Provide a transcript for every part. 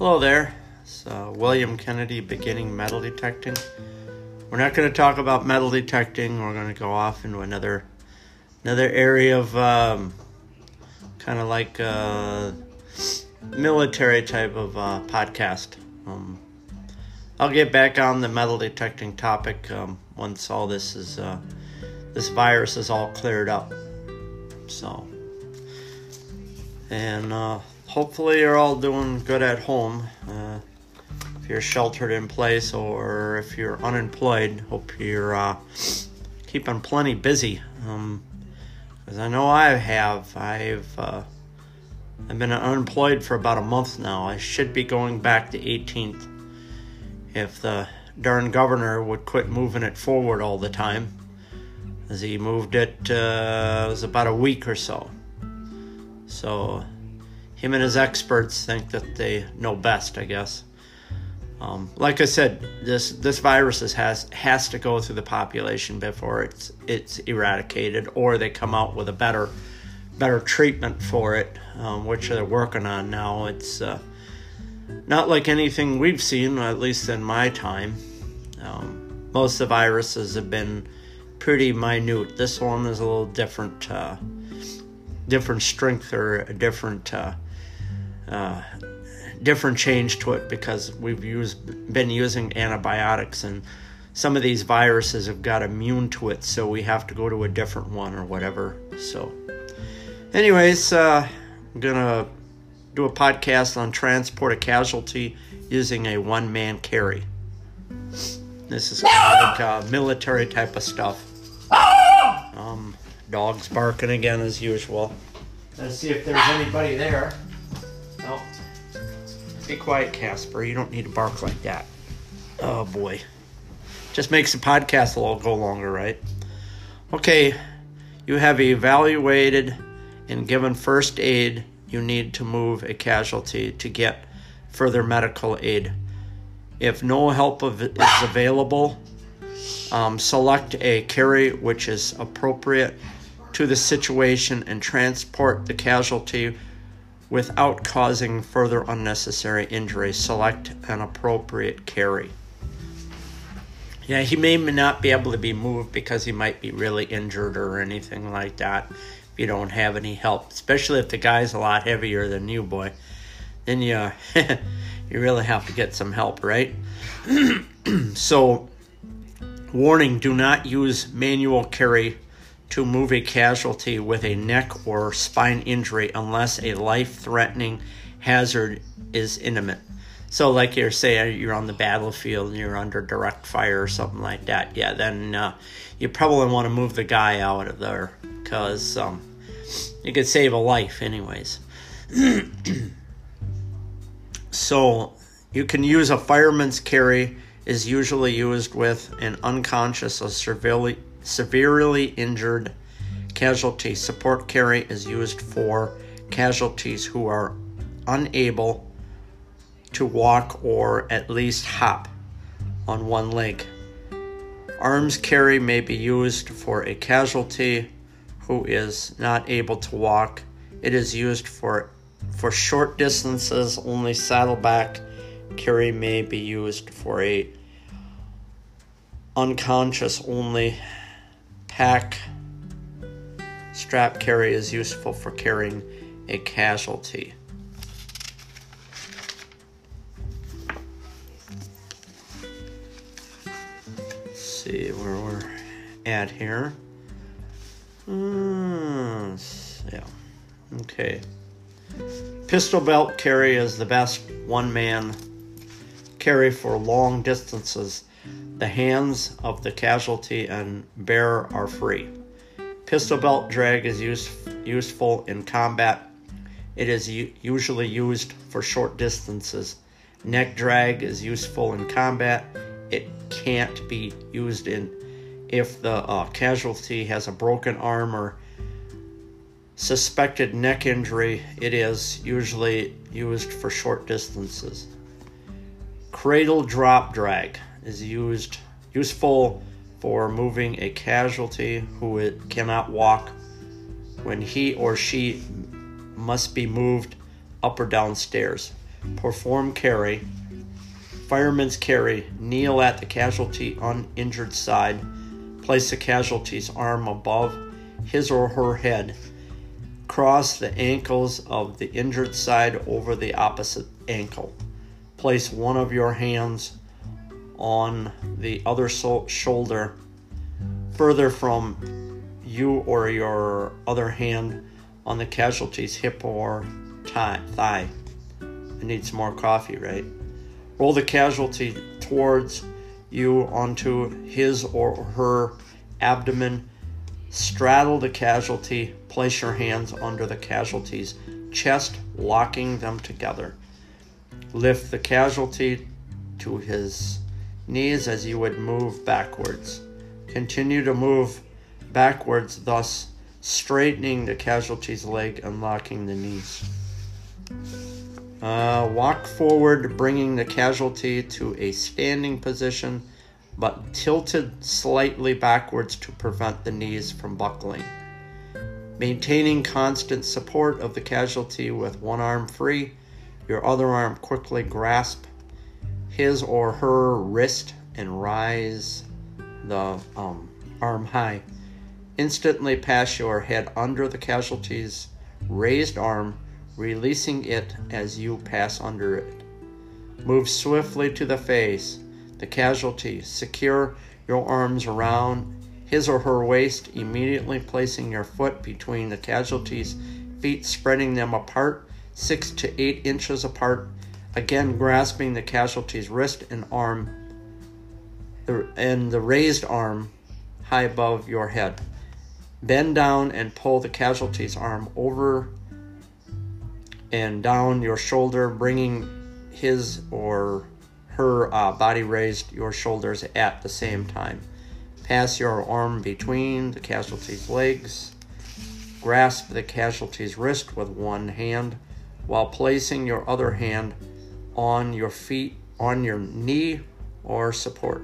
Hello there. It's uh, William Kennedy beginning metal detecting. We're not going to talk about metal detecting. We're going to go off into another another area of um, kind of like uh, military type of uh, podcast. Um, I'll get back on the metal detecting topic um, once all this is uh, this virus is all cleared up. So, and uh, hopefully you're all doing good at home. Uh, if you're sheltered in place or if you're unemployed, hope you're uh, keeping plenty busy. Um, because I know I have. I've uh, I've been unemployed for about a month now. I should be going back to 18th if the darn governor would quit moving it forward all the time. As he moved it, uh, it was about a week or so. So, him and his experts think that they know best, I guess. Um, like I said, this this virus has has to go through the population before it's it's eradicated, or they come out with a better better treatment for it, um, which they're working on now. It's uh, not like anything we've seen, at least in my time. Um, most of the viruses have been pretty minute. This one is a little different, uh, different strength or a different. Uh, uh, different change to it because we've used been using antibiotics and some of these viruses have got immune to it so we have to go to a different one or whatever. So anyways uh, i'm gonna do a podcast on transport a casualty using a one-man carry. This is like uh, military type of stuff. Um, dogs barking again as usual. Let's see if there's anybody there be quiet, Casper. You don't need to bark like that. Oh boy. Just makes the podcast a little go longer, right? Okay, you have evaluated and given first aid. You need to move a casualty to get further medical aid. If no help is available, um, select a carry which is appropriate to the situation and transport the casualty without causing further unnecessary injury. Select an appropriate carry. Yeah, he may not be able to be moved because he might be really injured or anything like that if you don't have any help, especially if the guy's a lot heavier than you, boy. Then you, you really have to get some help, right? so, warning do not use manual carry to move a casualty with a neck or spine injury unless a life threatening hazard is imminent. So, like you're saying, you're on the battlefield and you're under direct fire or something like that. Yeah, then uh, you probably want to move the guy out of there because um, you could save a life, anyways. so, you can use a fireman's carry is usually used with an unconscious or severely severely injured casualty support carry is used for casualties who are unable to walk or at least hop on one leg. Arms carry may be used for a casualty who is not able to walk. It is used for for short distances only saddleback carry may be used for a unconscious only pack strap carry is useful for carrying a casualty. See where we're at here. Mm, yeah. Okay. Pistol belt carry is the best one man carry for long distances the hands of the casualty and bearer are free. Pistol belt drag is use, useful in combat. It is u- usually used for short distances. Neck drag is useful in combat. It can't be used in if the uh, casualty has a broken arm or suspected neck injury. It is usually used for short distances. Cradle drop drag is used useful for moving a casualty who it cannot walk when he or she must be moved up or down stairs. perform carry. Fireman's carry. Kneel at the casualty uninjured side. Place the casualty's arm above his or her head. Cross the ankles of the injured side over the opposite ankle. Place one of your hands on the other so- shoulder further from you or your other hand on the casualty's hip or thigh. I need some more coffee, right? Roll the casualty towards you onto his or her abdomen. Straddle the casualty. Place your hands under the casualty's chest, locking them together. Lift the casualty to his knees as you would move backwards. Continue to move backwards, thus straightening the casualty's leg and locking the knees. Uh, walk forward, bringing the casualty to a standing position, but tilted slightly backwards to prevent the knees from buckling. Maintaining constant support of the casualty with one arm free, your other arm quickly grasp his or her wrist and rise the um, arm high. Instantly pass your head under the casualty's raised arm, releasing it as you pass under it. Move swiftly to the face, the casualty. Secure your arms around his or her waist, immediately placing your foot between the casualty's feet, spreading them apart six to eight inches apart. Again, grasping the casualty's wrist and arm and the raised arm high above your head. Bend down and pull the casualty's arm over and down your shoulder, bringing his or her uh, body raised your shoulders at the same time. Pass your arm between the casualty's legs. Grasp the casualty's wrist with one hand while placing your other hand on your feet, on your knee or support.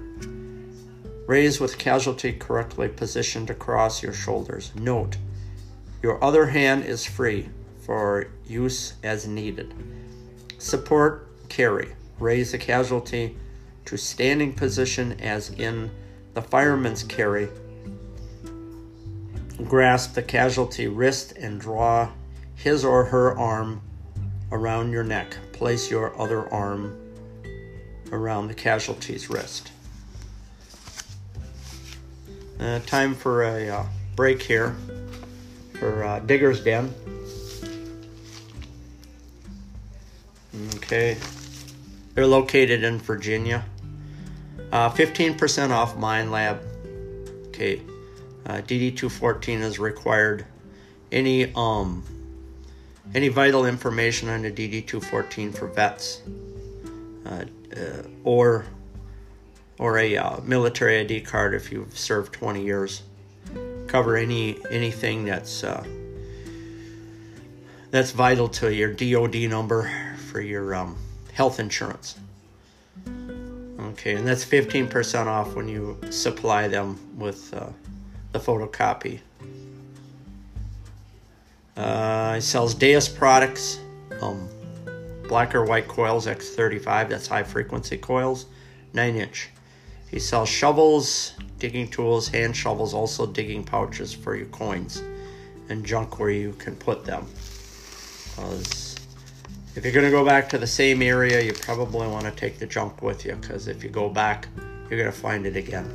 Raise with casualty correctly positioned across your shoulders. Note, your other hand is free for use as needed. Support, carry. Raise the casualty to standing position as in the fireman's carry. Grasp the casualty wrist and draw his or her arm around your neck. Place your other arm around the casualty's wrist. Uh, time for a uh, break here for uh, Digger's Den. Okay, they're located in Virginia. 15% off off Minelab. Okay, uh, DD214 is required. Any um any vital information on the DD214 for vets uh, or or a uh, military ID card if you've served 20 years. Cover any anything that's uh, that's vital to your DOD number for your um, health insurance. Okay, and that's 15% off when you supply them with uh, the photocopy. Uh, it sells Deus products, um, black or white coils X35, that's high frequency coils, 9 inch. He sells shovels, digging tools, hand shovels, also digging pouches for your coins and junk where you can put them. Because if you're going to go back to the same area, you probably want to take the junk with you because if you go back, you're going to find it again.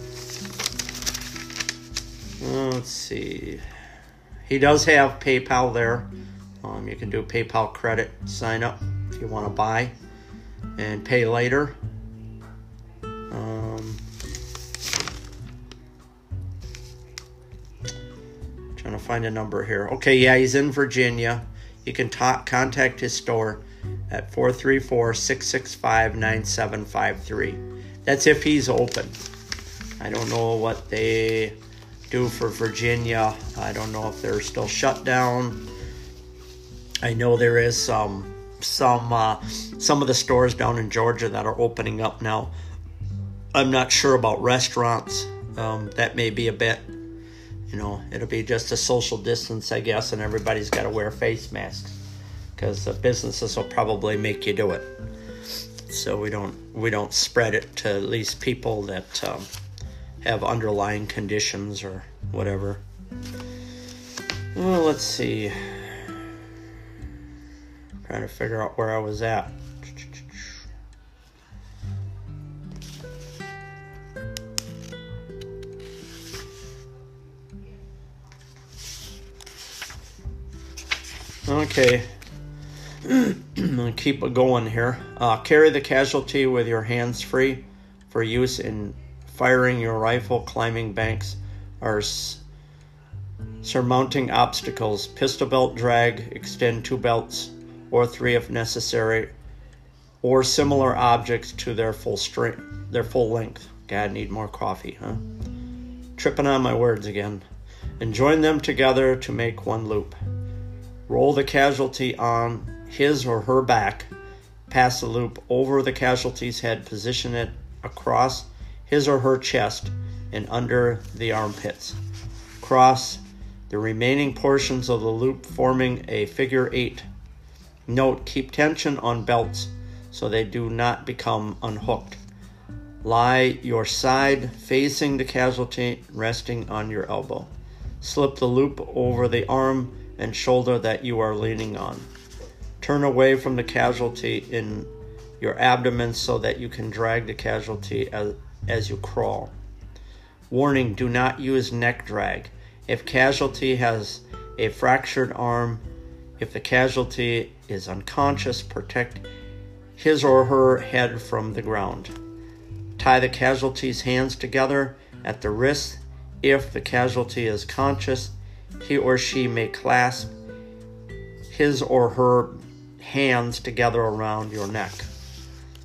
Let's see. He does have PayPal there. Um, you can do PayPal credit sign up if you want to buy and pay later. Um, trying to find a number here. Okay, yeah, he's in Virginia. You can ta- contact his store at 434 665 9753. That's if he's open. I don't know what they do for Virginia. I don't know if they're still shut down. I know there is some some uh, some of the stores down in Georgia that are opening up now. I'm not sure about restaurants. Um, that may be a bit, you know, it'll be just a social distance, I guess, and everybody's got to wear face masks because the businesses will probably make you do it. So we don't we don't spread it to at least people that um, have underlying conditions or whatever. Well, let's see. trying to figure out where I was at. Okay. I'm keep it going here. Uh, carry the casualty with your hands free for use in firing your rifle, climbing banks, or surmounting obstacles. Pistol belt drag, extend two belts or three if necessary, or similar objects to their full strength, their full length. God, need more coffee, huh? Tripping on my words again. And join them together to make one loop. Roll the casualty on his or her back, pass the loop over the casualty's head, position it across his or her chest and under the armpits. Cross the remaining portions of the loop, forming a figure eight. Note keep tension on belts so they do not become unhooked. Lie your side facing the casualty, resting on your elbow. Slip the loop over the arm and shoulder that you are leaning on. Turn away from the casualty in your abdomen so that you can drag the casualty as, as you crawl. Warning do not use neck drag. If casualty has a fractured arm, if the casualty is unconscious, protect his or her head from the ground. Tie the casualty's hands together at the wrist. If the casualty is conscious, he or she may clasp his or her hands together around your neck.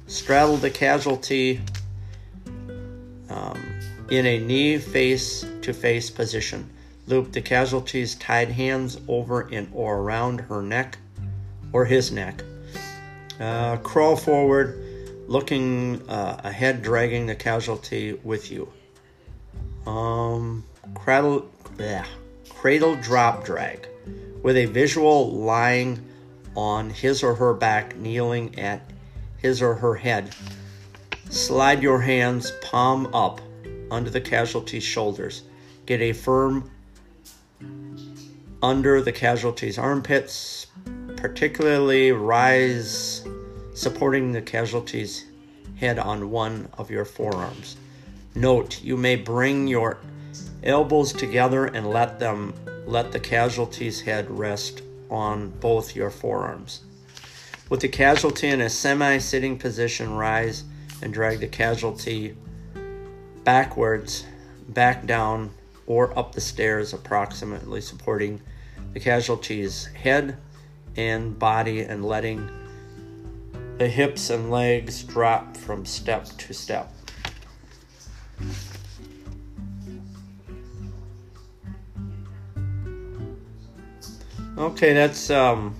Straddle the casualty in a knee face to face position. Loop the casualty's tied hands over in or around her neck or his neck. Uh, crawl forward, looking uh, ahead, dragging the casualty with you. Um, cradle, yeah, cradle drop drag with a visual lying on his or her back, kneeling at his or her head. Slide your hands palm up under the casualty's shoulders. Get a firm under the casualty's armpits, particularly rise supporting the casualty's head on one of your forearms. Note, you may bring your elbows together and let them let the casualty's head rest on both your forearms. With the casualty in a semi sitting position, rise and drag the casualty backwards, back down, or up the stairs, approximately supporting the casualty's head and body and letting the hips and legs drop from step to step. Okay, that's um,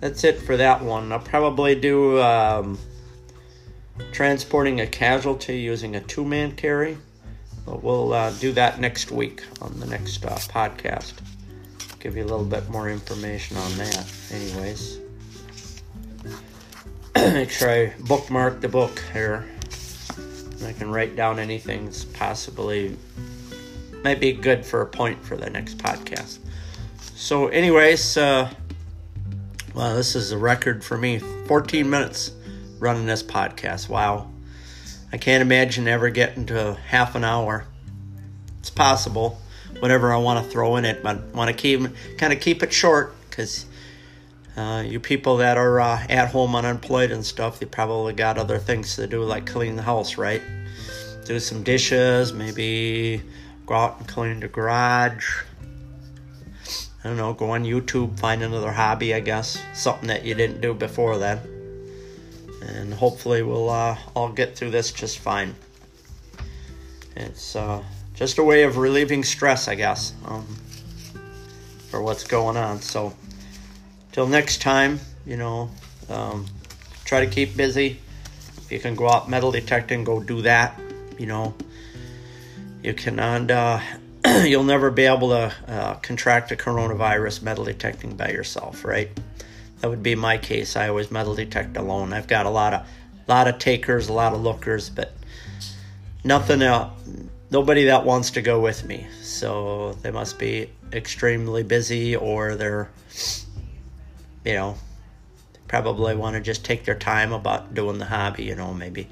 that's it for that one. I'll probably do um, transporting a casualty using a two-man carry. But we'll uh, do that next week on the next uh, podcast. Give you a little bit more information on that. Anyways, make sure I bookmark the book here. I can write down anything that's possibly might be good for a point for the next podcast. So, anyways, uh, well, this is a record for me 14 minutes running this podcast. Wow. I can't imagine ever getting to half an hour. It's possible, whatever I want to throw in it, but I want to keep kind of keep it short because uh, you people that are uh, at home unemployed and stuff, you probably got other things to do, like clean the house, right? Do some dishes, maybe go out and clean the garage I don't know, go on YouTube, find another hobby, I guess, something that you didn't do before then. And hopefully we'll uh, all get through this just fine. It's uh, just a way of relieving stress, I guess, um, for what's going on. So, till next time, you know, um, try to keep busy. If you can go out metal detecting, go do that. You know, you can, and uh, you'll never be able to uh, contract a coronavirus metal detecting by yourself, right? That would be my case. I always metal detect alone. I've got a lot of lot of takers, a lot of lookers, but nothing else. Nobody that wants to go with me. So they must be extremely busy, or they're, you know, probably want to just take their time about doing the hobby. You know, maybe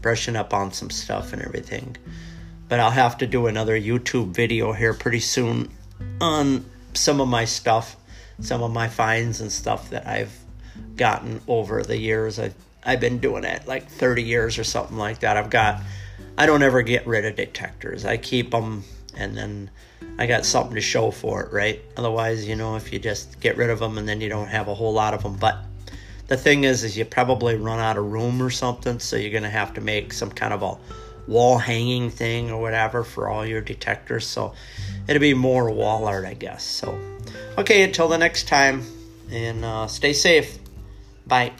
brushing up on some stuff and everything. But I'll have to do another YouTube video here pretty soon on some of my stuff, some of my finds and stuff that I've gotten over the years. I've, I've been doing it like 30 years or something like that. I've got, I don't ever get rid of detectors. I keep them and then I got something to show for it, right? Otherwise, you know, if you just get rid of them and then you don't have a whole lot of them. But the thing is, is you probably run out of room or something, so you're gonna have to make some kind of a wall hanging thing or whatever for all your detectors. So it'll be more wall art, I guess. So, okay, until the next time, and uh, stay safe. Bye.